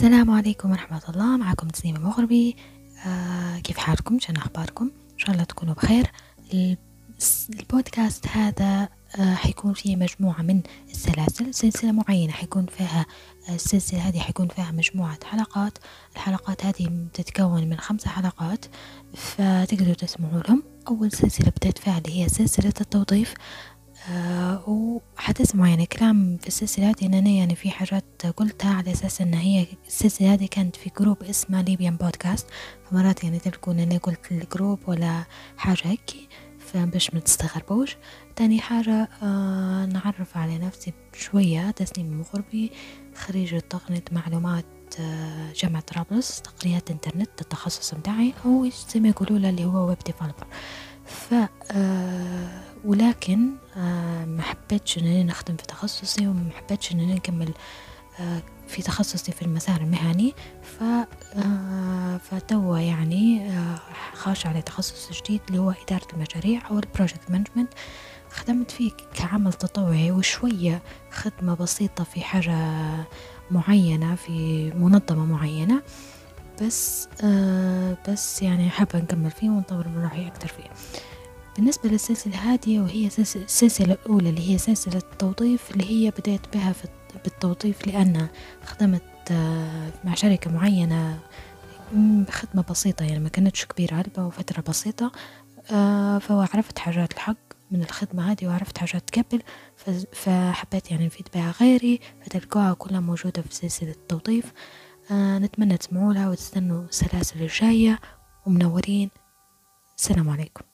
السلام عليكم ورحمة الله. معكم تسنيم المغربي آه كيف حالكم؟ شنو أخباركم؟ إن شاء الله تكونوا بخير. البودكاست هذا آه حيكون فيه مجموعة من السلاسل سلسلة معينة حيكون فيها آه، السلسلة هذه حيكون فيها مجموعة حلقات. الحلقات هذه تتكون من خمسة حلقات فتقدروا تسمعوا لهم. أول سلسلة بدأت فيها اللي هي سلسلة التوظيف. وحتسمعوا يعني كلام في السلسلة هذه إن أنا يعني في حاجات قلتها على أساس إن هي السلسلة هذه كانت في group اسمه Libyan Podcast فمرات يعني تلقون إني قلت ال group ولا حاجة هيك فباش ما تستغربوش. تاني حاجة آه نعرف على نفسي شوية تسنيم المغربي خريجة تقنية معلومات آه جامعة طرابلس تقنيات إنترنت التخصص متاعي هو زي ما يقولوا اللي هو web developer ف آه ولكن آه حبيتش انني نخدم في تخصصي وما حبيتش انني نكمل آه في تخصصي في المسار المهني. ف آه فتوا يعني آه خاش على تخصص جديد اللي هو إدارة المشاريع أو ال project management خدمت فيه كعمل تطوعي وشوية خدمة بسيطة في حاجة معينة في منظمة معينة. بس بس يعني حابة نكمل فيه ونطور من روحي أكتر فيه. بالنسبة للسلسلة هذه وهي السلسلة الأولى اللي هي سلسلة التوظيف اللي هي بدأت بها بالتوظيف لأن خدمت آه، مع شركة معينة خدمة بسيطة يعني ما كانتش كبيرة علبة وفترة بسيطة. آه، فعرفت حاجات الحق من الخدمة هذه وعرفت حاجات قبل فحبيت يعني نفيد بها غيري فتلقوها كلها موجودة في سلسلة التوظيف. آه، نتمنى تسمعوا لها وتستنوا السلاسل الجاية ومنورين. السلام عليكم.